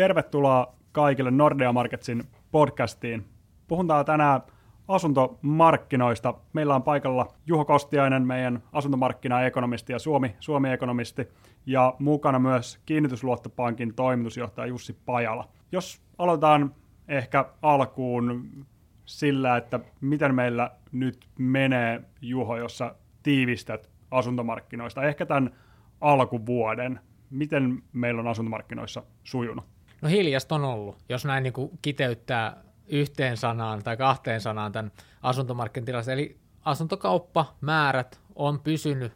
Tervetuloa kaikille Nordea Marketsin podcastiin. Puhutaan tänään asuntomarkkinoista. Meillä on paikalla Juho Kostiainen, meidän asuntomarkkinaekonomisti ja Suomi, Suomi-ekonomisti, ja mukana myös kiinnitysluottopankin toimitusjohtaja Jussi Pajala. Jos aloitetaan ehkä alkuun sillä, että miten meillä nyt menee, Juho, jossa tiivistät asuntomarkkinoista, ehkä tämän alkuvuoden. Miten meillä on asuntomarkkinoissa sujunut? No hiljasta on ollut, jos näin niin kuin kiteyttää yhteen sanaan tai kahteen sanaan tämän asuntomarkkinatilassa. Eli asuntokauppamäärät on pysynyt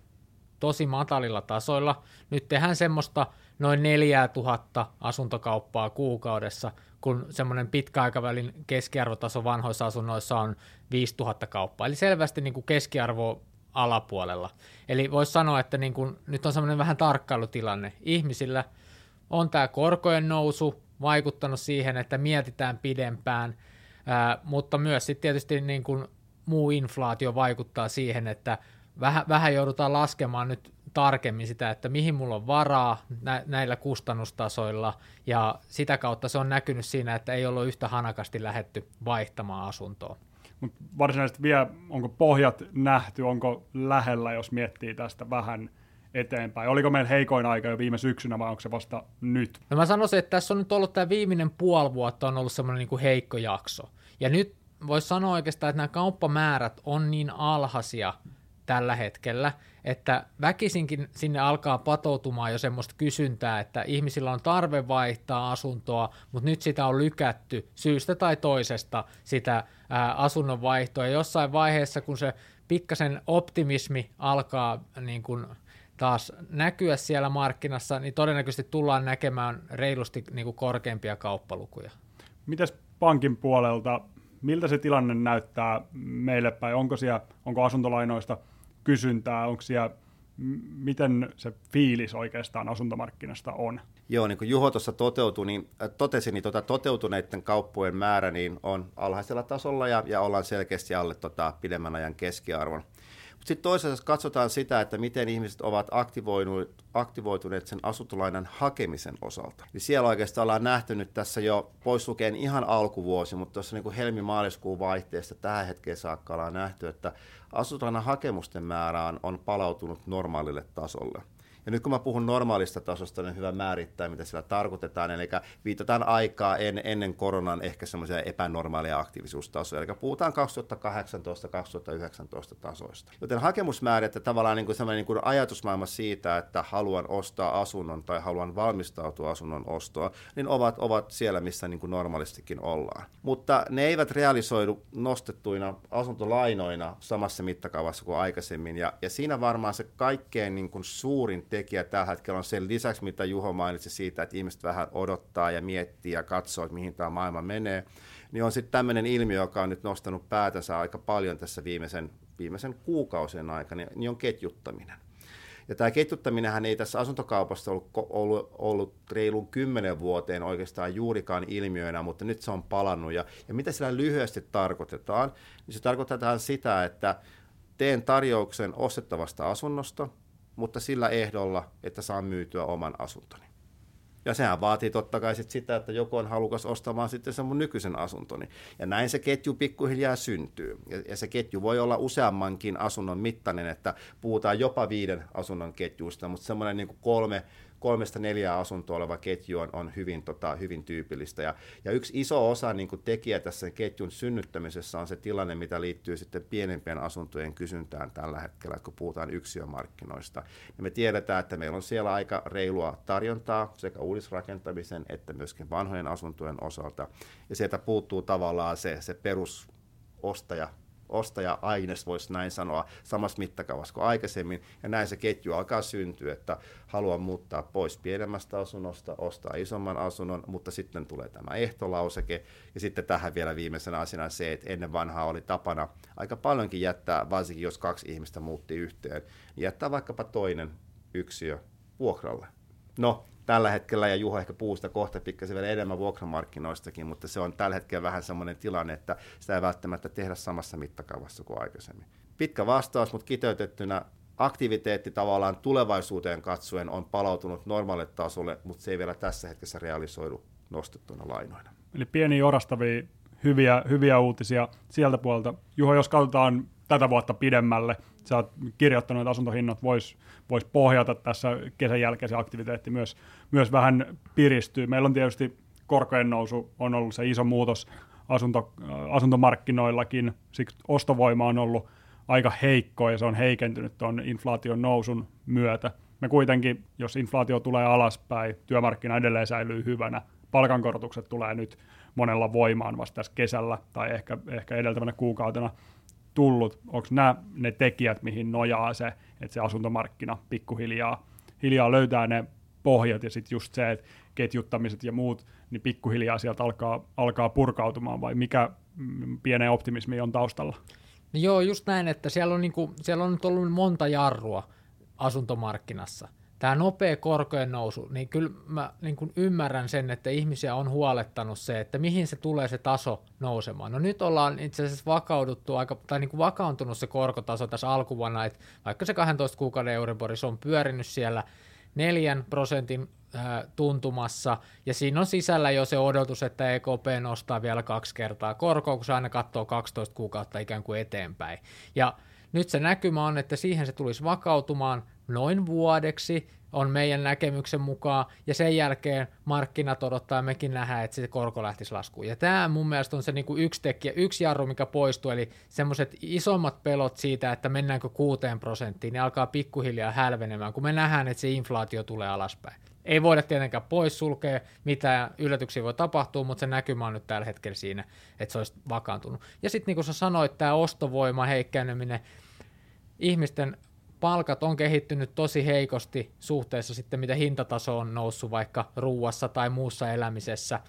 tosi matalilla tasoilla. Nyt tehdään semmoista noin 4000 asuntokauppaa kuukaudessa, kun semmoinen pitkäaikavälin keskiarvotaso vanhoissa asunnoissa on 5000 kauppaa. Eli selvästi niin kuin keskiarvo alapuolella. Eli voisi sanoa, että niin kuin, nyt on semmoinen vähän tarkkailutilanne. Ihmisillä on tämä korkojen nousu vaikuttanut siihen, että mietitään pidempään, ää, mutta myös sitten tietysti niin kuin muu inflaatio vaikuttaa siihen, että vähän, vähän joudutaan laskemaan nyt tarkemmin sitä, että mihin mulla on varaa nä- näillä kustannustasoilla, ja sitä kautta se on näkynyt siinä, että ei ollut yhtä hanakasti lähetty vaihtamaan asuntoa. Mutta varsinaisesti vielä, onko pohjat nähty, onko lähellä, jos miettii tästä vähän eteenpäin? Oliko meillä heikoin aika jo viime syksynä vai onko se vasta nyt? No mä sanoisin, että tässä on nyt ollut tämä viimeinen puoli vuotta on ollut semmoinen niin kuin heikko jakso. Ja nyt voisi sanoa oikeastaan, että nämä kauppamäärät on niin alhaisia tällä hetkellä, että väkisinkin sinne alkaa patoutumaan jo semmoista kysyntää, että ihmisillä on tarve vaihtaa asuntoa, mutta nyt sitä on lykätty syystä tai toisesta sitä ää, asunnon vaihtoa. Ja jossain vaiheessa, kun se pikkasen optimismi alkaa niin kuin taas näkyä siellä markkinassa, niin todennäköisesti tullaan näkemään reilusti niin kuin korkeampia kauppalukuja. Mites pankin puolelta, miltä se tilanne näyttää meille päin? Onko, siellä, onko asuntolainoista kysyntää, onko siellä, miten se fiilis oikeastaan asuntomarkkinasta on? Joo, niin kuin Juho tuossa toteutui, niin, äh, totesi, niin tota, toteutuneiden kauppojen määrä niin on alhaisella tasolla ja, ja ollaan selkeästi alle tota, pidemmän ajan keskiarvon. Sitten toisaalta katsotaan sitä, että miten ihmiset ovat aktivoituneet sen asuntolainan hakemisen osalta. Niin siellä oikeastaan ollaan nähty nyt tässä jo pois lukeen ihan alkuvuosi, mutta tuossa niin helmi-maaliskuun vaihteesta tähän hetkeen saakka ollaan nähty, että asuntolainan hakemusten määrä on palautunut normaalille tasolle. Ja nyt kun mä puhun normaalista tasosta, niin hyvä määrittää, mitä sillä tarkoitetaan. Eli viitataan aikaa en, ennen koronan ehkä semmoisia epänormaaleja aktiivisuustasoja. Eli puhutaan 2018-2019 tasoista. Joten hakemusmäärät ja tavallaan niin kuin sellainen niin kuin ajatusmaailma siitä, että haluan ostaa asunnon tai haluan valmistautua asunnon ostoa, niin ovat, ovat siellä, missä niin kuin normaalistikin ollaan. Mutta ne eivät realisoidu nostettuina asuntolainoina samassa mittakaavassa kuin aikaisemmin. Ja, ja siinä varmaan se kaikkein niin kuin suurin tekijä tällä hetkellä on sen lisäksi, mitä Juho mainitsi siitä, että ihmiset vähän odottaa ja miettii ja katsoo, että mihin tämä maailma menee, niin on sitten tämmöinen ilmiö, joka on nyt nostanut päätänsä aika paljon tässä viimeisen, viimeisen kuukausien aikana, niin on ketjuttaminen. Ja tämä ketjuttaminen ei tässä asuntokaupassa ollut, ollut, ollut reilun kymmenen vuoteen oikeastaan juurikaan ilmiöinä, mutta nyt se on palannut. Ja, ja mitä sillä lyhyesti tarkoitetaan? Niin se tarkoitetaan sitä, että teen tarjouksen ostettavasta asunnosta – mutta sillä ehdolla, että saan myytyä oman asuntoni. Ja sehän vaatii totta kai sit sitä, että joku on halukas ostamaan sitten sen mun nykyisen asuntoni. Ja näin se ketju pikkuhiljaa syntyy. Ja, ja se ketju voi olla useammankin asunnon mittainen, että puhutaan jopa viiden asunnon ketjuista, mutta semmoinen niin kolme kolmesta neljää asuntoa oleva ketju on, on hyvin, tota, hyvin tyypillistä. Ja, ja yksi iso osa niin kuin tekijä tässä ketjun synnyttämisessä on se tilanne, mitä liittyy sitten pienempien asuntojen kysyntään tällä hetkellä, kun puhutaan yksiömarkkinoista. Ja me tiedetään, että meillä on siellä aika reilua tarjontaa sekä uudisrakentamisen että myöskin vanhojen asuntojen osalta. Ja sieltä puuttuu tavallaan se, se perusostaja ostaja-aines, voisi näin sanoa, samassa mittakaavassa kuin aikaisemmin, ja näin se ketju alkaa syntyä, että haluan muuttaa pois pienemmästä asunnosta, ostaa isomman asunnon, mutta sitten tulee tämä ehtolauseke, ja sitten tähän vielä viimeisenä asiana se, että ennen vanhaa oli tapana aika paljonkin jättää, varsinkin jos kaksi ihmistä muutti yhteen, niin jättää vaikkapa toinen yksiö vuokralle. No, tällä hetkellä, ja Juho ehkä puusta kohta pikkasen vielä enemmän vuokramarkkinoistakin, mutta se on tällä hetkellä vähän semmoinen tilanne, että sitä ei välttämättä tehdä samassa mittakaavassa kuin aikaisemmin. Pitkä vastaus, mutta kiteytettynä aktiviteetti tavallaan tulevaisuuteen katsoen on palautunut normaalille tasolle, mutta se ei vielä tässä hetkessä realisoidu nostettuna lainoina. Eli pieniä orastavia hyviä, hyviä uutisia sieltä puolelta. Juho, jos katsotaan tätä vuotta pidemmälle, sä oot kirjoittanut, että asuntohinnat vois, vois pohjata tässä kesän jälkeen se aktiviteetti myös, myös vähän piristyy. Meillä on tietysti korkojen nousu on ollut se iso muutos asunto, asuntomarkkinoillakin, siksi ostovoima on ollut aika heikko ja se on heikentynyt tuon inflaation nousun myötä. Me kuitenkin, jos inflaatio tulee alaspäin, työmarkkina edelleen säilyy hyvänä, palkankorotukset tulee nyt monella voimaan vasta tässä kesällä tai ehkä, ehkä edeltävänä kuukautena tullut. Onko nämä ne tekijät, mihin nojaa se, että se asuntomarkkina pikkuhiljaa hiljaa löytää ne pohjat ja sitten just se, että ketjuttamiset ja muut, niin pikkuhiljaa sieltä alkaa, alkaa purkautumaan vai mikä mm, pienen optimismi on taustalla? No joo, just näin, että siellä on, niinku, siellä on nyt ollut monta jarrua asuntomarkkinassa. Tämä nopea korkojen nousu, niin kyllä mä niin kuin ymmärrän sen, että ihmisiä on huolettanut se, että mihin se tulee se taso nousemaan. No nyt ollaan itse asiassa vakauduttu aika, tai niin kuin vakauntunut se korkotaso tässä alkuvuonna, että vaikka se 12 kuukauden Euriboris on pyörinyt siellä 4 prosentin tuntumassa, ja siinä on sisällä jo se odotus, että EKP nostaa vielä kaksi kertaa korkoa, kun se aina katsoo 12 kuukautta ikään kuin eteenpäin. Ja nyt se näkymä on, että siihen se tulisi vakautumaan noin vuodeksi, on meidän näkemyksen mukaan, ja sen jälkeen markkinat odottaa, ja mekin nähdään, että se korko lähtisi laskuun. Ja tämä mun mielestä on se niinku yksi tekijä, yksi jarru, mikä poistuu, eli semmoiset isommat pelot siitä, että mennäänkö kuuteen prosenttiin, niin alkaa pikkuhiljaa hälvenemään, kun me nähdään, että se inflaatio tulee alaspäin. Ei voida tietenkään poissulkea, mitä yllätyksiä voi tapahtua, mutta se näkymä on nyt tällä hetkellä siinä, että se olisi vakaantunut. Ja sitten niin kuin sä sanoit, tämä ostovoima, heikkeneminen, ihmisten palkat on kehittynyt tosi heikosti suhteessa sitten, mitä hintataso on noussut vaikka ruuassa tai muussa elämisessä.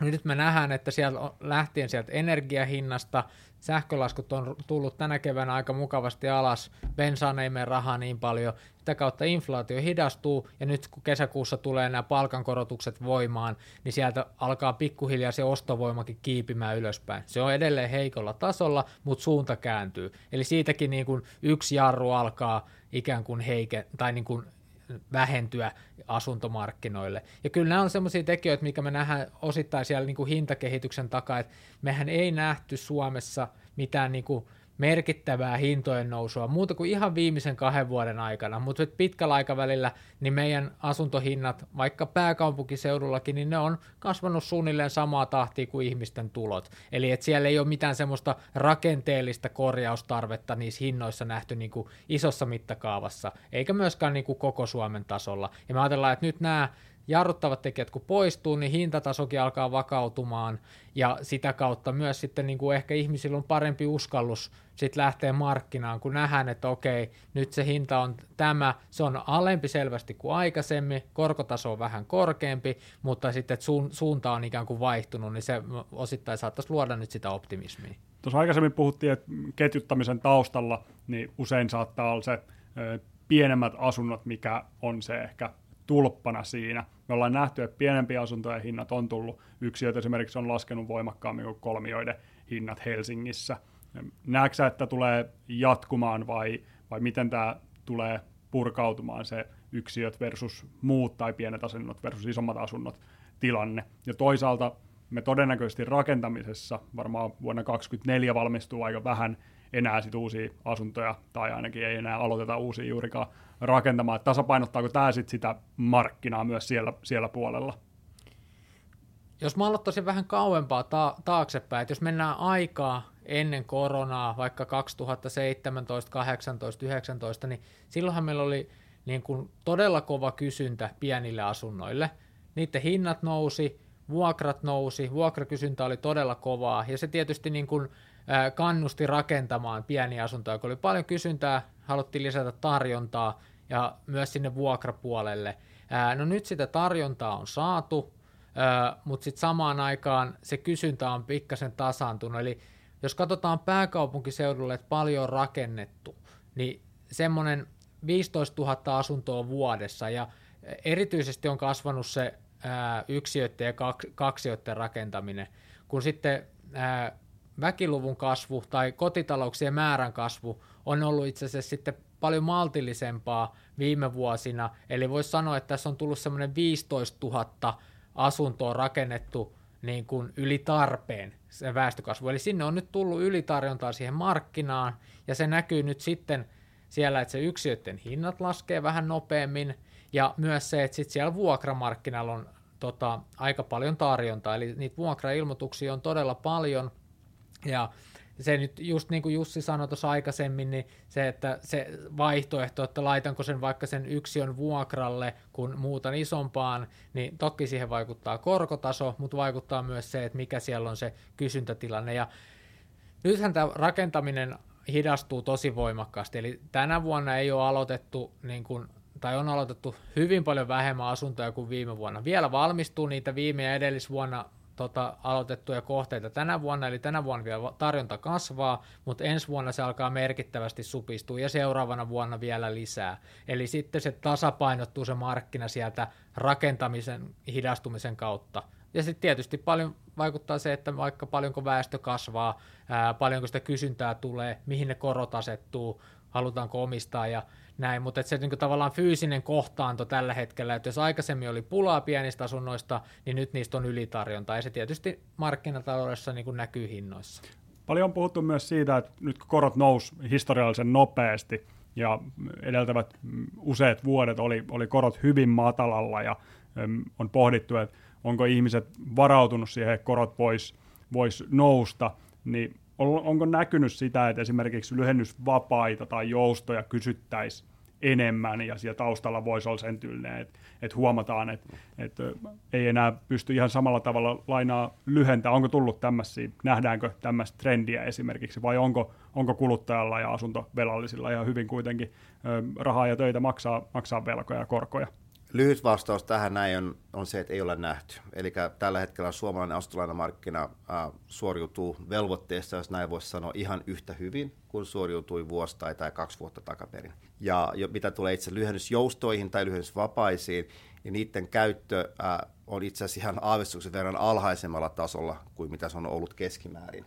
Nyt me nähdään, että sieltä lähtien sieltä energiahinnasta, sähkölaskut on tullut tänä keväänä aika mukavasti alas, bensaan ei mene rahaa niin paljon, sitä kautta inflaatio hidastuu, ja nyt kun kesäkuussa tulee nämä palkankorotukset voimaan, niin sieltä alkaa pikkuhiljaa se ostovoimakin kiipimään ylöspäin. Se on edelleen heikolla tasolla, mutta suunta kääntyy. Eli siitäkin niin kuin yksi jarru alkaa ikään kuin heike, tai niin kuin vähentyä asuntomarkkinoille. Ja kyllä nämä on semmoisia tekijöitä, mikä me nähdään osittain siellä niin kuin hintakehityksen takaa, että mehän ei nähty Suomessa mitään niin kuin merkittävää hintojen nousua muuta kuin ihan viimeisen kahden vuoden aikana, mutta pitkällä aikavälillä niin meidän asuntohinnat, vaikka pääkaupunkiseudullakin, niin ne on kasvanut suunnilleen samaa tahtia kuin ihmisten tulot. Eli että siellä ei ole mitään semmoista rakenteellista korjaustarvetta niissä hinnoissa nähty niin kuin isossa mittakaavassa, eikä myöskään niin kuin koko Suomen tasolla. Ja me ajatellaan, että nyt nämä jarruttavat tekijät kun poistuu, niin hintatasokin alkaa vakautumaan ja sitä kautta myös sitten niin kuin ehkä ihmisillä on parempi uskallus sitten lähteä markkinaan, kun nähdään, että okei, nyt se hinta on tämä, se on alempi selvästi kuin aikaisemmin, korkotaso on vähän korkeampi, mutta sitten että suunta on ikään kuin vaihtunut, niin se osittain saattaisi luoda nyt sitä optimismia. Tuossa aikaisemmin puhuttiin, että ketjuttamisen taustalla niin usein saattaa olla se pienemmät asunnot, mikä on se ehkä tulppana siinä. Me ollaan nähty, että pienempiä asuntojen hinnat on tullut. Yksiöt esimerkiksi on laskenut voimakkaammin kuin kolmioiden hinnat Helsingissä. Näetkö että tulee jatkumaan vai, vai miten tämä tulee purkautumaan se yksiöt versus muut tai pienet asunnot versus isommat asunnot tilanne. Ja toisaalta me todennäköisesti rakentamisessa varmaan vuonna 2024 valmistuu aika vähän enää sit uusia asuntoja, tai ainakin ei enää aloiteta uusia juurikaan rakentamaan. Tasapainottaako tämä sit sitä markkinaa myös siellä, siellä puolella? Jos mä aloittaisin vähän kauempaa ta- taaksepäin, että jos mennään aikaa ennen koronaa, vaikka 2017, 18, 19, niin silloinhan meillä oli niin kuin todella kova kysyntä pienille asunnoille. Niiden hinnat nousi, vuokrat nousi, vuokrakysyntä oli todella kovaa, ja se tietysti niin kuin kannusti rakentamaan pieniä asuntoja, kun oli paljon kysyntää, haluttiin lisätä tarjontaa ja myös sinne vuokrapuolelle. No nyt sitä tarjontaa on saatu, mutta sitten samaan aikaan se kysyntä on pikkasen tasaantunut, eli jos katsotaan pääkaupunkiseudulle, että paljon on rakennettu, niin semmoinen 15 000 asuntoa vuodessa ja erityisesti on kasvanut se yksiöiden ja kaksioiden rakentaminen, kun sitten väkiluvun kasvu tai kotitalouksien määrän kasvu on ollut itse asiassa sitten paljon maltillisempaa viime vuosina, eli voisi sanoa, että tässä on tullut semmoinen 15 000 asuntoa rakennettu niin kuin yli tarpeen se väestökasvu. Eli sinne on nyt tullut ylitarjontaa siihen markkinaan, ja se näkyy nyt sitten siellä, että se yksiöiden hinnat laskee vähän nopeammin, ja myös se, että sitten siellä vuokramarkkinalla on tota, aika paljon tarjontaa, eli niitä vuokrailmoituksia on todella paljon, ja se nyt just niin kuin Jussi sanoi tuossa aikaisemmin, niin se, että se vaihtoehto, että laitanko sen vaikka sen yksiön vuokralle, kun muutan isompaan, niin toki siihen vaikuttaa korkotaso, mutta vaikuttaa myös se, että mikä siellä on se kysyntätilanne. Ja nythän tämä rakentaminen hidastuu tosi voimakkaasti, eli tänä vuonna ei ole aloitettu niin kuin tai on aloitettu hyvin paljon vähemmän asuntoja kuin viime vuonna. Vielä valmistuu niitä viime ja edellisvuonna tota, aloitettuja kohteita tänä vuonna, eli tänä vuonna vielä tarjonta kasvaa, mutta ensi vuonna se alkaa merkittävästi supistua ja seuraavana vuonna vielä lisää. Eli sitten se tasapainottuu se markkina sieltä rakentamisen hidastumisen kautta. Ja sitten tietysti paljon vaikuttaa se, että vaikka paljonko väestö kasvaa, ää, paljonko sitä kysyntää tulee, mihin ne korot asettuu, halutaanko omistaa ja näin, mutta se niin kuin, tavallaan fyysinen kohtaanto tällä hetkellä, että jos aikaisemmin oli pulaa pienistä asunnoista, niin nyt niistä on ylitarjonta, ja se tietysti markkinataloudessa niin kuin näkyy hinnoissa. Paljon on puhuttu myös siitä, että nyt kun korot nousi historiallisen nopeasti, ja edeltävät useat vuodet oli, oli korot hyvin matalalla, ja on pohdittu, että onko ihmiset varautunut siihen, että korot vois, vois nousta, niin onko näkynyt sitä, että esimerkiksi lyhennysvapaita tai joustoja kysyttäisiin enemmän ja siellä taustalla voisi olla sen tyylinen, että, että huomataan, että, että ei enää pysty ihan samalla tavalla lainaa lyhentää. Onko tullut tämmöisiä, nähdäänkö tämmöistä trendiä esimerkiksi vai onko, onko kuluttajalla ja asuntovelallisilla ihan hyvin kuitenkin rahaa ja töitä maksaa, maksaa velkoja ja korkoja? Lyhyt vastaus tähän näin on, on se, että ei ole nähty. Eli tällä hetkellä suomalainen asuntolainamarkkina äh, suoriutuu velvoitteesta, jos näin voisi sanoa, ihan yhtä hyvin kuin suoriutui vuosi tai, tai kaksi vuotta takaperin. Ja jo, mitä tulee itse lyhennysjoustoihin tai lyhennysvapaisiin, niin niiden käyttö äh, on itse asiassa ihan aavistuksen verran alhaisemmalla tasolla kuin mitä se on ollut keskimäärin.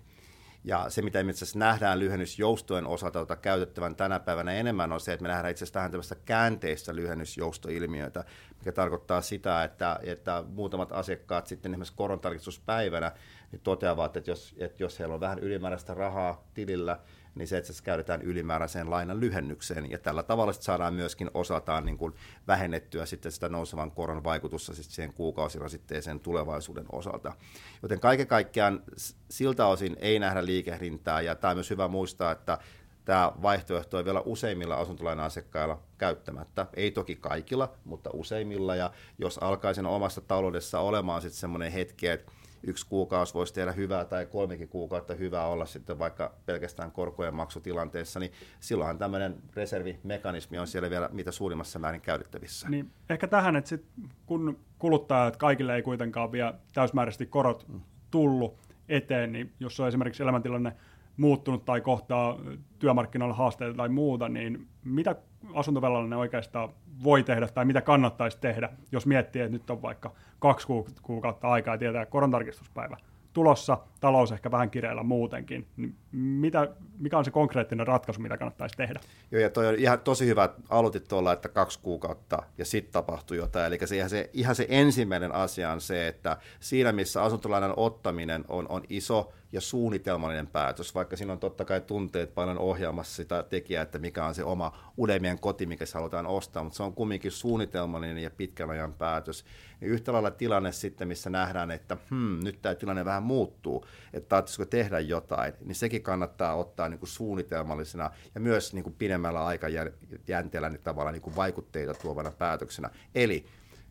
Ja se, mitä me itse asiassa nähdään lyhennysjoustojen osalta jota käytettävän tänä päivänä enemmän, on se, että me nähdään itse asiassa tähän tämmöistä käänteistä lyhennysjoustoilmiötä, mikä tarkoittaa sitä, että, että muutamat asiakkaat sitten esimerkiksi korontarkistuspäivänä niin toteavat, että jos, että jos heillä on vähän ylimääräistä rahaa tilillä, niin se itse asiassa käytetään ylimääräiseen lainan lyhennykseen. Ja tällä tavalla saadaan myöskin osataan niin kuin vähennettyä sitten sitä nousevan koron vaikutusta sitten siihen kuukausirasitteeseen tulevaisuuden osalta. Joten kaiken kaikkiaan siltä osin ei nähdä liikehdintää, ja tämä on myös hyvä muistaa, että tämä vaihtoehto on vielä useimmilla asuntolainan asiakkailla käyttämättä. Ei toki kaikilla, mutta useimmilla. Ja jos alkaisin omassa taloudessa olemaan sitten semmoinen hetki, että yksi kuukausi voisi tehdä hyvää tai kolmekin kuukautta hyvää olla sitten vaikka pelkästään korkojen maksutilanteessa, niin silloinhan tämmöinen reservimekanismi on siellä vielä mitä suurimmassa määrin käytettävissä. Niin, ehkä tähän, että sit, kun kuluttajat kaikille ei kuitenkaan vielä täysmääräisesti korot mm. tullut eteen, niin jos on esimerkiksi elämäntilanne muuttunut tai kohtaa työmarkkinoilla haasteita tai muuta, niin mitä asuntovelallinen oikeastaan voi tehdä tai mitä kannattaisi tehdä, jos miettii, että nyt on vaikka kaksi kuukautta aikaa ja tietää korontarkistuspäivä tulossa, talous ehkä vähän kireellä muutenkin, niin mitä, mikä on se konkreettinen ratkaisu, mitä kannattaisi tehdä? Joo, ja toi on ihan tosi hyvä, aloitit tuolla, että kaksi kuukautta ja sitten tapahtui jotain. Eli se ihan, se, ihan se ensimmäinen asia on se, että siinä missä asuntolainan ottaminen on, on iso ja suunnitelmallinen päätös, vaikka siinä on totta kai tunteet paljon ohjaamassa sitä tekijää, että mikä on se oma unelmien koti, mikä se halutaan ostaa, mutta se on kumminkin suunnitelmallinen ja pitkän ajan päätös. Niin yhtä lailla tilanne sitten, missä nähdään, että hmm, nyt tämä tilanne vähän muuttuu, että tarvitsisiko tehdä jotain, niin sekin kannattaa ottaa niin kuin suunnitelmallisena ja myös niin kuin pidemmällä aikajänteellä niin tavallaan niin kuin vaikutteita tuovana päätöksenä. Eli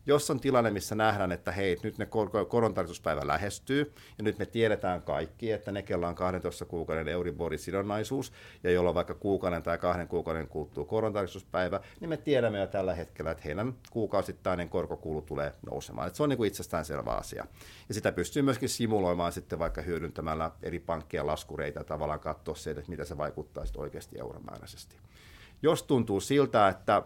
jos on tilanne, missä nähdään, että hei, nyt ne kor- korontarkistuspäivä lähestyy, ja nyt me tiedetään kaikki, että ne, on 12 kuukauden Euribor-sidonnaisuus, ja jolla vaikka kuukauden tai kahden kuukauden kuluttua korontarkistuspäivä, niin me tiedämme jo tällä hetkellä, että heidän kuukausittainen korkokulu tulee nousemaan. Et se on niin kuin itsestäänselvä asia. Ja sitä pystyy myöskin simuloimaan sitten vaikka hyödyntämällä eri pankkien laskureita tavallaan katsoa se, että mitä se vaikuttaa sitten oikeasti euromääräisesti. Jos tuntuu siltä, että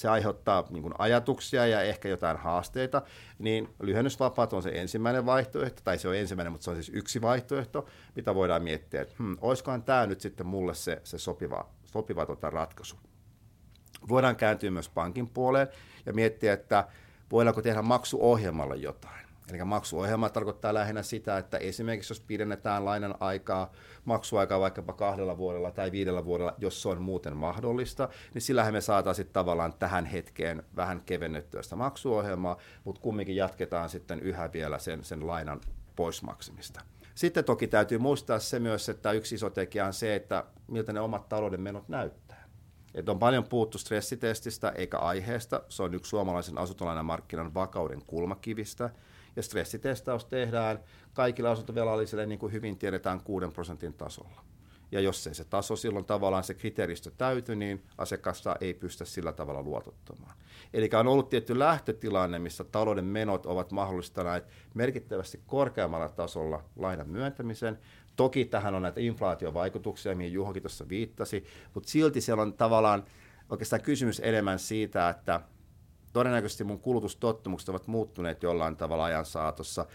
se aiheuttaa niin kuin ajatuksia ja ehkä jotain haasteita, niin lyhennysvapaat on se ensimmäinen vaihtoehto, tai se on ensimmäinen, mutta se on siis yksi vaihtoehto, mitä voidaan miettiä, että hmm, olisikohan tämä nyt sitten mulle se, se sopiva, sopiva tota ratkaisu. Voidaan kääntyä myös pankin puoleen ja miettiä, että voidaanko tehdä maksuohjelmalla jotain. Eli maksuohjelma tarkoittaa lähinnä sitä, että esimerkiksi jos pidennetään lainan aikaa, maksuaikaa vaikkapa kahdella vuodella tai viidellä vuodella, jos se on muuten mahdollista, niin sillähän me saataisiin tavallaan tähän hetkeen vähän kevennettyä sitä maksuohjelmaa, mutta kumminkin jatketaan sitten yhä vielä sen, sen lainan poismaksimista. Sitten toki täytyy muistaa se myös, että yksi iso tekijä on se, että miltä ne omat talouden menot näyttää. Et on paljon puhuttu stressitestistä eikä aiheesta. Se on yksi suomalaisen asuntolainamarkkinan vakauden kulmakivistä. Ja stressitestaus tehdään kaikilla asuntovelallisille, niin kuin hyvin tiedetään, 6 prosentin tasolla. Ja jos ei se taso silloin tavallaan se kriteeristö täyty, niin asiakasta ei pystytä sillä tavalla luotottamaan. Eli on ollut tietty lähtötilanne, missä talouden menot ovat mahdollistaneet merkittävästi korkeammalla tasolla lainan myöntämisen. Toki tähän on näitä inflaatiovaikutuksia, mihin Juhokin tuossa viittasi, mutta silti siellä on tavallaan oikeastaan kysymys enemmän siitä, että todennäköisesti mun kulutustottumukset ovat muuttuneet jollain tavalla ajan saatossa.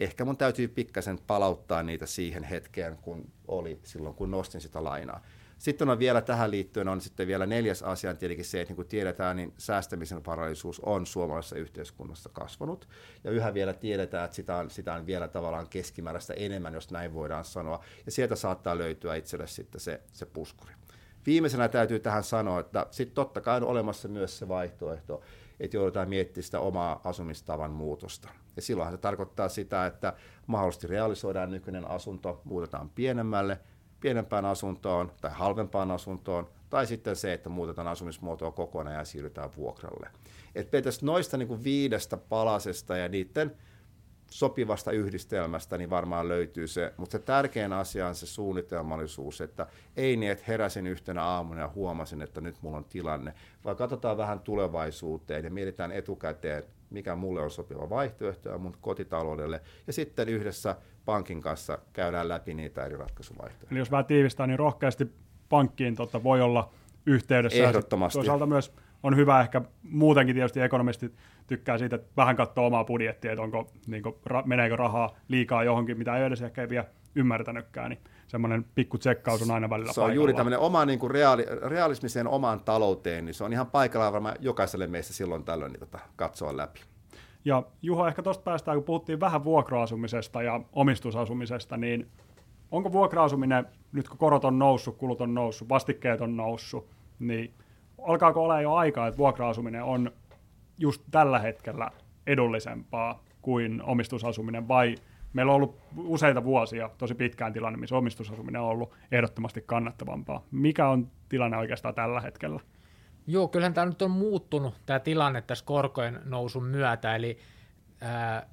Ehkä mun täytyy pikkasen palauttaa niitä siihen hetkeen, kun oli silloin, kun nostin sitä lainaa. Sitten on vielä tähän liittyen on sitten vielä neljäs asia, tietenkin se, että niin kuin tiedetään, niin säästämisen varallisuus on suomalaisessa yhteiskunnassa kasvanut. Ja yhä vielä tiedetään, että sitä on, sitä on vielä tavallaan keskimääräistä enemmän, jos näin voidaan sanoa. Ja sieltä saattaa löytyä itselle sitten se, se puskuri. Viimeisenä täytyy tähän sanoa, että sitten totta kai on olemassa myös se vaihtoehto, että joudutaan miettimään sitä omaa asumistavan muutosta. Ja silloinhan se tarkoittaa sitä, että mahdollisesti realisoidaan nykyinen asunto, muutetaan pienemmälle, pienempään asuntoon tai halvempaan asuntoon, tai sitten se, että muutetaan asumismuotoa kokonaan ja siirrytään vuokralle. Et noista niin kuin viidestä palasesta ja niiden sopivasta yhdistelmästä, niin varmaan löytyy se. Mutta se tärkein asia on se suunnitelmallisuus, että ei niin, että heräsin yhtenä aamuna ja huomasin, että nyt mulla on tilanne, vaan katsotaan vähän tulevaisuuteen ja mietitään etukäteen, mikä mulle on sopiva vaihtoehto mun kotitaloudelle, ja sitten yhdessä pankin kanssa käydään läpi niitä eri ratkaisuvaihtoehtoja. Eli jos vähän tiivistää, niin rohkeasti pankkiin tota, voi olla yhteydessä. Ehdottomasti. Toisaalta myös on hyvä ehkä muutenkin tietysti ekonomisti tykkää siitä, että vähän katsoo omaa budjettia, että onko, niin kuin, ra, meneekö rahaa liikaa johonkin, mitä ei edes ehkä ei vielä ymmärtänytkään, niin semmoinen pikku tsekkaus on aina välillä Se on paikalla. juuri tämmöinen oma niin kuin reaali, realismiseen omaan talouteen, niin se on ihan paikallaan varmaan jokaiselle meistä silloin tällöin niin tota, katsoa läpi. Ja Juho, ehkä tuosta päästään, kun puhuttiin vähän vuokra-asumisesta ja omistusasumisesta, niin onko vuokra-asuminen, nyt kun korot on noussut, kulut on noussut, vastikkeet on noussut, niin alkaako olla jo aikaa, että vuokra-asuminen on just tällä hetkellä edullisempaa kuin omistusasuminen, vai meillä on ollut useita vuosia tosi pitkään tilanne, missä omistusasuminen on ollut ehdottomasti kannattavampaa. Mikä on tilanne oikeastaan tällä hetkellä? Joo, kyllähän tämä nyt on muuttunut, tämä tilanne tässä korkojen nousun myötä, eli ää,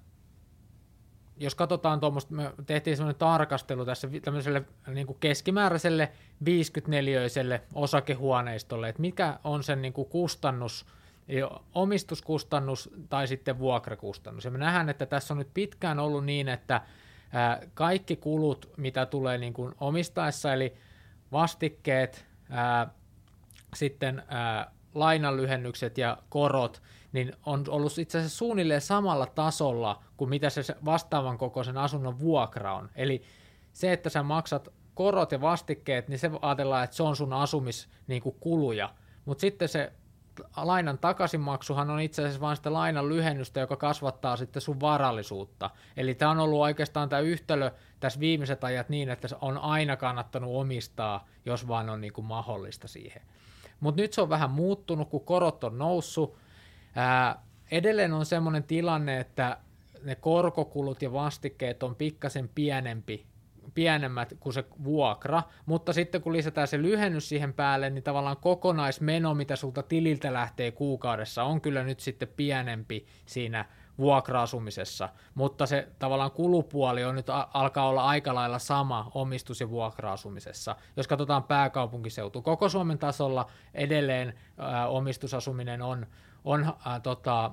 jos katsotaan tuommoista, me tehtiin sellainen tarkastelu tässä tämmöiselle niin kuin keskimääräiselle 54-öiselle osakehuoneistolle, että mikä on sen niin kuin kustannus, omistuskustannus tai sitten vuokrakustannus. Ja me nähdään, että tässä on nyt pitkään ollut niin, että kaikki kulut, mitä tulee niin kuin omistaessa, eli vastikkeet, ää, sitten ää, lainanlyhennykset ja korot, niin on ollut itse asiassa suunnilleen samalla tasolla kuin mitä se vastaavan kokoisen asunnon vuokra on. Eli se, että sä maksat korot ja vastikkeet, niin se ajatellaan, että se on sun asumiskuluja. Niin Mutta sitten se lainan takaisinmaksuhan on itse asiassa vain sitä lainan lyhennystä, joka kasvattaa sitten sun varallisuutta. Eli tämä on ollut oikeastaan tämä yhtälö tässä viimeiset ajat niin, että on aina kannattanut omistaa, jos vaan on niin kuin mahdollista siihen. Mutta nyt se on vähän muuttunut, kun korot on noussut. Ää, edelleen on semmoinen tilanne, että ne korkokulut ja vastikkeet on pikkasen pienempi pienemmät kuin se vuokra, mutta sitten kun lisätään se lyhennys siihen päälle, niin tavallaan kokonaismeno, mitä sulta tililtä lähtee kuukaudessa, on kyllä nyt sitten pienempi siinä vuokra-asumisessa, mutta se tavallaan kulupuoli on nyt alkaa olla aika lailla sama omistus- ja vuokra-asumisessa. Jos katsotaan pääkaupunkiseutu, koko Suomen tasolla edelleen ää, omistusasuminen on, on ää, tota,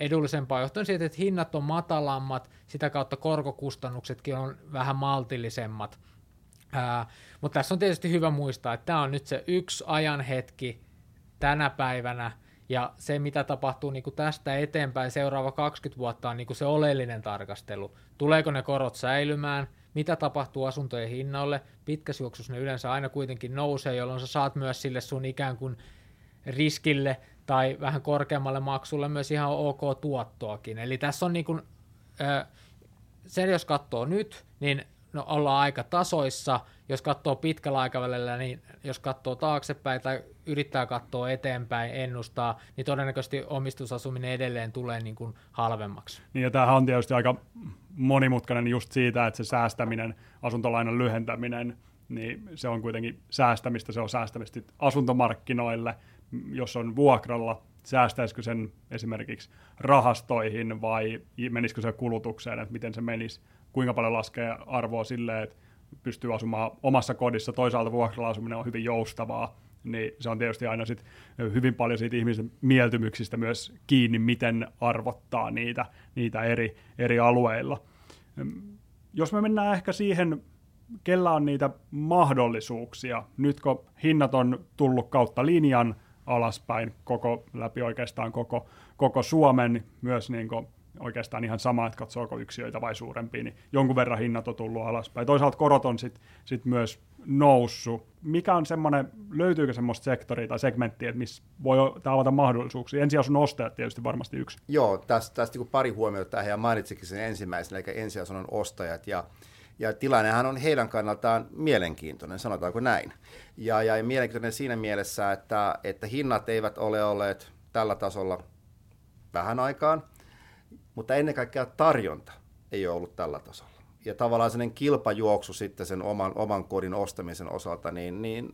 edullisempaa johtuen siitä, että hinnat on matalammat, sitä kautta korkokustannuksetkin on vähän maltillisemmat. Ää, mutta tässä on tietysti hyvä muistaa, että tämä on nyt se yksi ajan hetki tänä päivänä, ja se, mitä tapahtuu niin kuin tästä eteenpäin seuraava 20 vuotta, on niin kuin se oleellinen tarkastelu. Tuleeko ne korot säilymään, mitä tapahtuu asuntojen hinnoille, pitkässä juoksussa ne yleensä aina kuitenkin nousee, jolloin sä saat myös sille sun ikään kuin riskille tai vähän korkeammalle maksulle myös ihan ok tuottoakin. Eli tässä on niin kuin, se, jos katsoo nyt, niin no, ollaan aika tasoissa. Jos katsoo pitkällä aikavälillä, niin jos katsoo taaksepäin tai yrittää katsoa eteenpäin, ennustaa, niin todennäköisesti omistusasuminen edelleen tulee niin kuin halvemmaksi. Niin ja tämähän on tietysti aika monimutkainen just siitä, että se säästäminen, asuntolainan lyhentäminen, niin se on kuitenkin säästämistä, se on säästämistä asuntomarkkinoille, jos on vuokralla, säästäisikö sen esimerkiksi rahastoihin vai menisikö se kulutukseen, että miten se menisi, kuinka paljon laskee arvoa silleen, että pystyy asumaan omassa kodissa, toisaalta vuokralla asuminen on hyvin joustavaa, niin se on tietysti aina sit hyvin paljon siitä ihmisten mieltymyksistä myös kiinni, miten arvottaa niitä, niitä eri, eri alueilla. Jos me mennään ehkä siihen, kellä on niitä mahdollisuuksia, nyt kun hinnat on tullut kautta linjan alaspäin koko, läpi oikeastaan koko, koko Suomen, myös niin kuin oikeastaan ihan sama, että katsoako yksiöitä vai suurempia, niin jonkun verran hinnat on tullut alaspäin. Toisaalta korot on sitten sit myös noussut. Mikä on semmoinen, löytyykö semmoista sektoria tai segmenttiä, että missä voi avata mahdollisuuksia? Ensiasunnon ostajat tietysti varmasti yksi. Joo, tästä, tästä pari huomiota tähän ja mainitsikin sen ensimmäisen, eli ensiasunnon ostajat. Ja, ja tilannehan on heidän kannaltaan mielenkiintoinen, sanotaanko näin. Ja, ja, mielenkiintoinen siinä mielessä, että, että hinnat eivät ole olleet tällä tasolla vähän aikaan, mutta ennen kaikkea tarjonta ei ole ollut tällä tasolla ja tavallaan sellainen kilpajuoksu sitten sen oman, oman kodin ostamisen osalta, niin, niin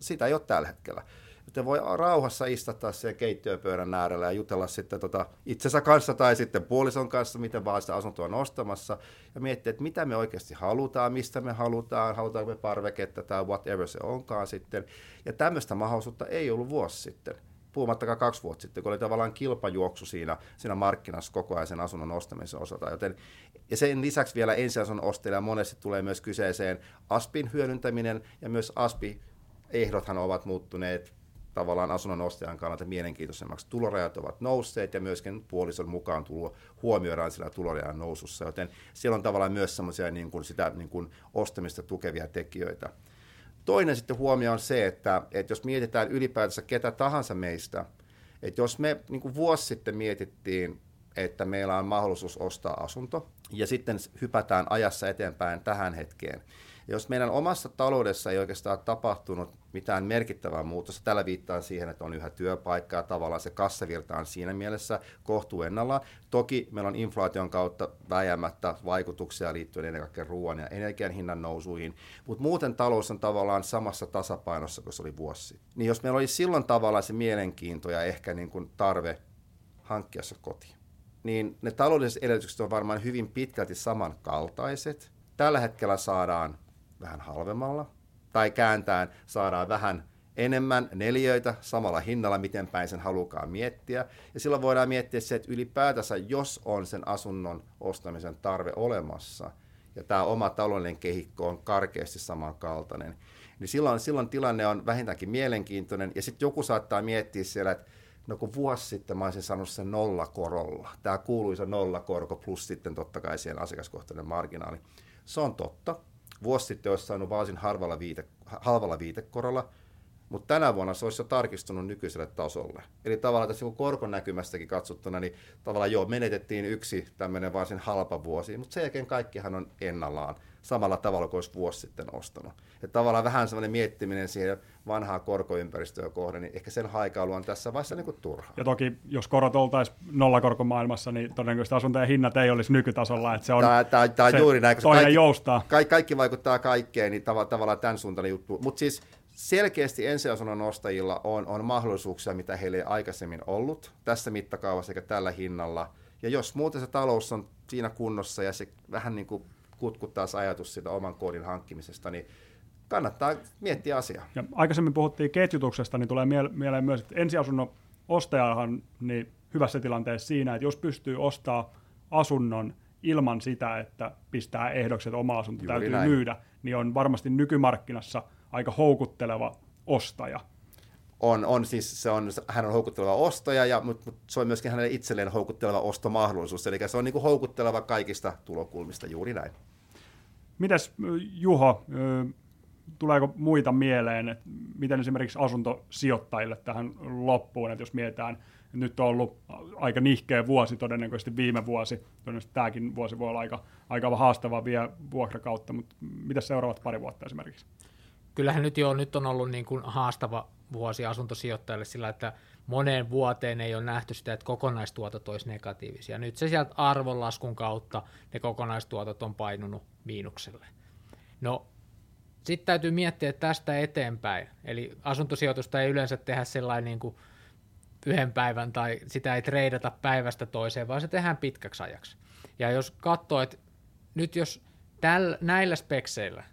sitä ei ole tällä hetkellä. Joten voi rauhassa istuttaa siellä keittiöpöydän äärellä ja jutella sitten tota itsensä kanssa tai sitten puolison kanssa, miten vaan sitä asuntoa on ostamassa, ja miettiä, että mitä me oikeasti halutaan, mistä me halutaan, halutaanko me parveketta tai whatever se onkaan sitten. Ja tämmöistä mahdollisuutta ei ollut vuosi sitten puhumattakaan kaksi vuotta sitten, kun oli tavallaan kilpajuoksu siinä, siinä markkinassa koko ajan sen asunnon ostamisen osalta. Joten, ja sen lisäksi vielä ensiasunnon ostajille monesti tulee myös kyseeseen ASPin hyödyntäminen, ja myös ASPI-ehdothan ovat muuttuneet tavallaan asunnon ostajan kannalta mielenkiintoisemmaksi. Tulorajat ovat nousseet ja myöskin puolison mukaan tulo huomioidaan sillä tulorajan nousussa, joten siellä on tavallaan myös semmoisia niin kuin sitä niin kuin ostamista tukevia tekijöitä. Toinen sitten huomio on se, että, että jos mietitään ylipäätänsä ketä tahansa meistä, että jos me niin kuin vuosi sitten mietittiin, että meillä on mahdollisuus ostaa asunto, ja sitten hypätään ajassa eteenpäin tähän hetkeen, jos meidän omassa taloudessa ei oikeastaan tapahtunut mitään merkittävää muutosta, tällä viittaan siihen, että on yhä työpaikkaa, tavallaan se kassavirta on siinä mielessä kohtuu ennallaan. Toki meillä on inflaation kautta väjämättä vaikutuksia liittyen ennen kaikkea ruoan ja energian hinnan nousuihin, mutta muuten talous on tavallaan samassa tasapainossa kuin se oli vuosi Niin jos meillä oli silloin tavallaan se mielenkiinto ja ehkä niin kuin tarve hankkia se koti, niin ne taloudelliset edellytykset on varmaan hyvin pitkälti samankaltaiset. Tällä hetkellä saadaan vähän halvemmalla, tai kääntään saadaan vähän enemmän neliöitä samalla hinnalla, miten päin sen halukaan miettiä. Ja silloin voidaan miettiä se, että ylipäätänsä, jos on sen asunnon ostamisen tarve olemassa, ja tämä oma taloudellinen kehikko on karkeasti samankaltainen, niin silloin, silloin tilanne on vähintäänkin mielenkiintoinen, ja sitten joku saattaa miettiä siellä, että no kun vuosi sitten mä olisin sanonut sen nollakorolla, tämä kuuluisa nollakorko plus sitten totta kai siihen asiakaskohtainen marginaali. Se on totta, vuosi sitten olisi saanut varsin harvalla, viite, halvalla viitekorolla, mutta tänä vuonna se olisi jo tarkistunut nykyiselle tasolle. Eli tavallaan tässä korkonäkymästäkin katsottuna, niin tavallaan joo, menetettiin yksi tämmöinen varsin halpa vuosi, mutta sen jälkeen kaikkihan on ennallaan samalla tavalla kuin olisi vuosi sitten ostanut. Että tavallaan vähän semmoinen miettiminen siihen vanhaa korkoympäristöä kohden, niin ehkä sen haikailu on tässä vaiheessa niin kuin turha. Ja toki, jos korot oltaisiin nollakorkomaailmassa, niin todennäköisesti asuntojen hinnat ei olisi nykytasolla, että se on tämä, tämä, tämä se juuri näin, toinen kaikki, joustaa. Kaikki, kaikki vaikuttaa kaikkeen, niin tav- tavallaan tämän suuntainen juttu. Mutta siis selkeästi ensiasunnon ostajilla on, on mahdollisuuksia, mitä heille ei aikaisemmin ollut tässä mittakaavassa eikä tällä hinnalla. Ja jos muuten se talous on siinä kunnossa ja se vähän niin kuin kutkuttaa se ajatus siitä oman koodin hankkimisesta, niin kannattaa miettiä asiaa. Ja aikaisemmin puhuttiin ketjutuksesta, niin tulee mieleen myös, että ensiasunnon ostajahan niin hyvässä tilanteessa siinä, että jos pystyy ostaa asunnon ilman sitä, että pistää ehdokset oma asunto Juuri täytyy näin. myydä, niin on varmasti nykymarkkinassa aika houkutteleva ostaja. On, on siis se on, hän on houkutteleva ostaja, ja, mutta, mutta se on myöskin hänelle itselleen houkutteleva ostomahdollisuus, eli se on niin kuin houkutteleva kaikista tulokulmista, juuri näin. Mitäs Juho, tuleeko muita mieleen, että miten esimerkiksi asuntosijoittajille tähän loppuun, että jos mietitään, että nyt on ollut aika nihkeä vuosi todennäköisesti viime vuosi, todennäköisesti tämäkin vuosi voi olla aika, aika haastava vielä vuokrakautta, mutta mitä seuraavat pari vuotta esimerkiksi? Kyllähän nyt jo nyt on ollut niin kuin haastava vuosi asuntosijoittajille sillä, että moneen vuoteen ei ole nähty sitä, että kokonaistuotot olisi negatiivisia. Nyt se sieltä arvonlaskun kautta ne kokonaistuotot on painunut miinukselle. No sitten täytyy miettiä että tästä eteenpäin. Eli asuntosijoitusta ei yleensä tehdä sellainen niin kuin yhden päivän tai sitä ei treidata päivästä toiseen, vaan se tehdään pitkäksi ajaksi. Ja jos katsoo, että nyt jos täl, näillä spekseillä,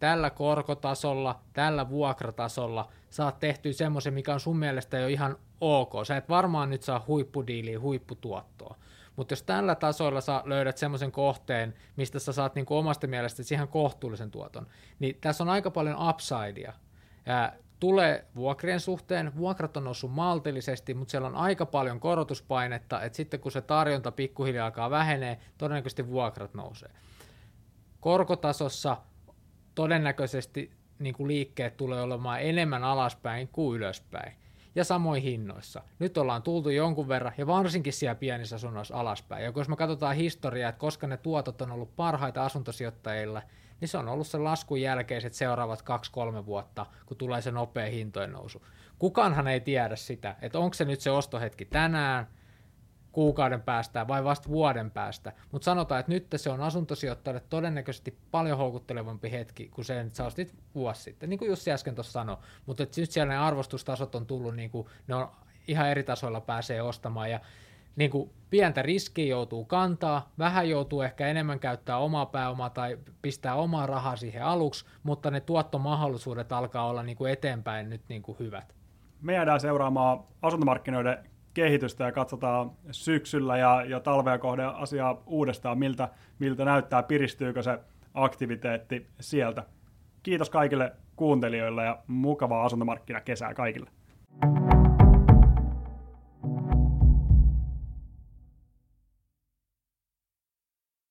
tällä korkotasolla, tällä vuokratasolla saat tehtyä semmoisen, mikä on sun mielestä jo ihan ok. Sä et varmaan nyt saa huippudiiliä, huipputuottoa. Mutta jos tällä tasoilla sä löydät semmoisen kohteen, mistä sä saat niinku omasta mielestä ihan kohtuullisen tuoton, niin tässä on aika paljon upsidea. Ää, tulee vuokrien suhteen, vuokrat on noussut maltillisesti, mutta siellä on aika paljon korotuspainetta, että sitten kun se tarjonta pikkuhiljaa alkaa vähenee, todennäköisesti vuokrat nousee. Korkotasossa todennäköisesti niin kuin liikkeet tulee olemaan enemmän alaspäin kuin ylöspäin ja samoin hinnoissa. Nyt ollaan tultu jonkun verran, ja varsinkin siellä pienissä asunnoissa alaspäin. Ja jos me katsotaan historiaa, että koska ne tuotot on ollut parhaita asuntosijoittajille, niin se on ollut se laskun jälkeiset seuraavat 2-3 vuotta, kun tulee se nopea hintojen nousu. Kukaanhan ei tiedä sitä, että onko se nyt se ostohetki tänään, kuukauden päästä vai vasta vuoden päästä. Mutta sanotaan, että nyt se on asuntosijoittajalle todennäköisesti paljon houkuttelevampi hetki kuin se, että sä ostit vuosi sitten, niin kuin Jussi äsken tuossa sanoi. Mutta nyt siellä ne arvostustasot on tullut, niin kuin, ne on ihan eri tasoilla pääsee ostamaan ja niin kuin pientä riskiä joutuu kantaa, vähän joutuu ehkä enemmän käyttää omaa pääomaa tai pistää omaa rahaa siihen aluksi, mutta ne tuottomahdollisuudet alkaa olla niin kuin eteenpäin nyt niin kuin hyvät. Me jäädään seuraamaan asuntomarkkinoiden kehitystä ja katsotaan syksyllä ja, ja talvea kohden asiaa uudestaan, miltä, miltä näyttää, piristyykö se aktiviteetti sieltä. Kiitos kaikille kuuntelijoille ja mukavaa asuntomarkkinakesää kaikille.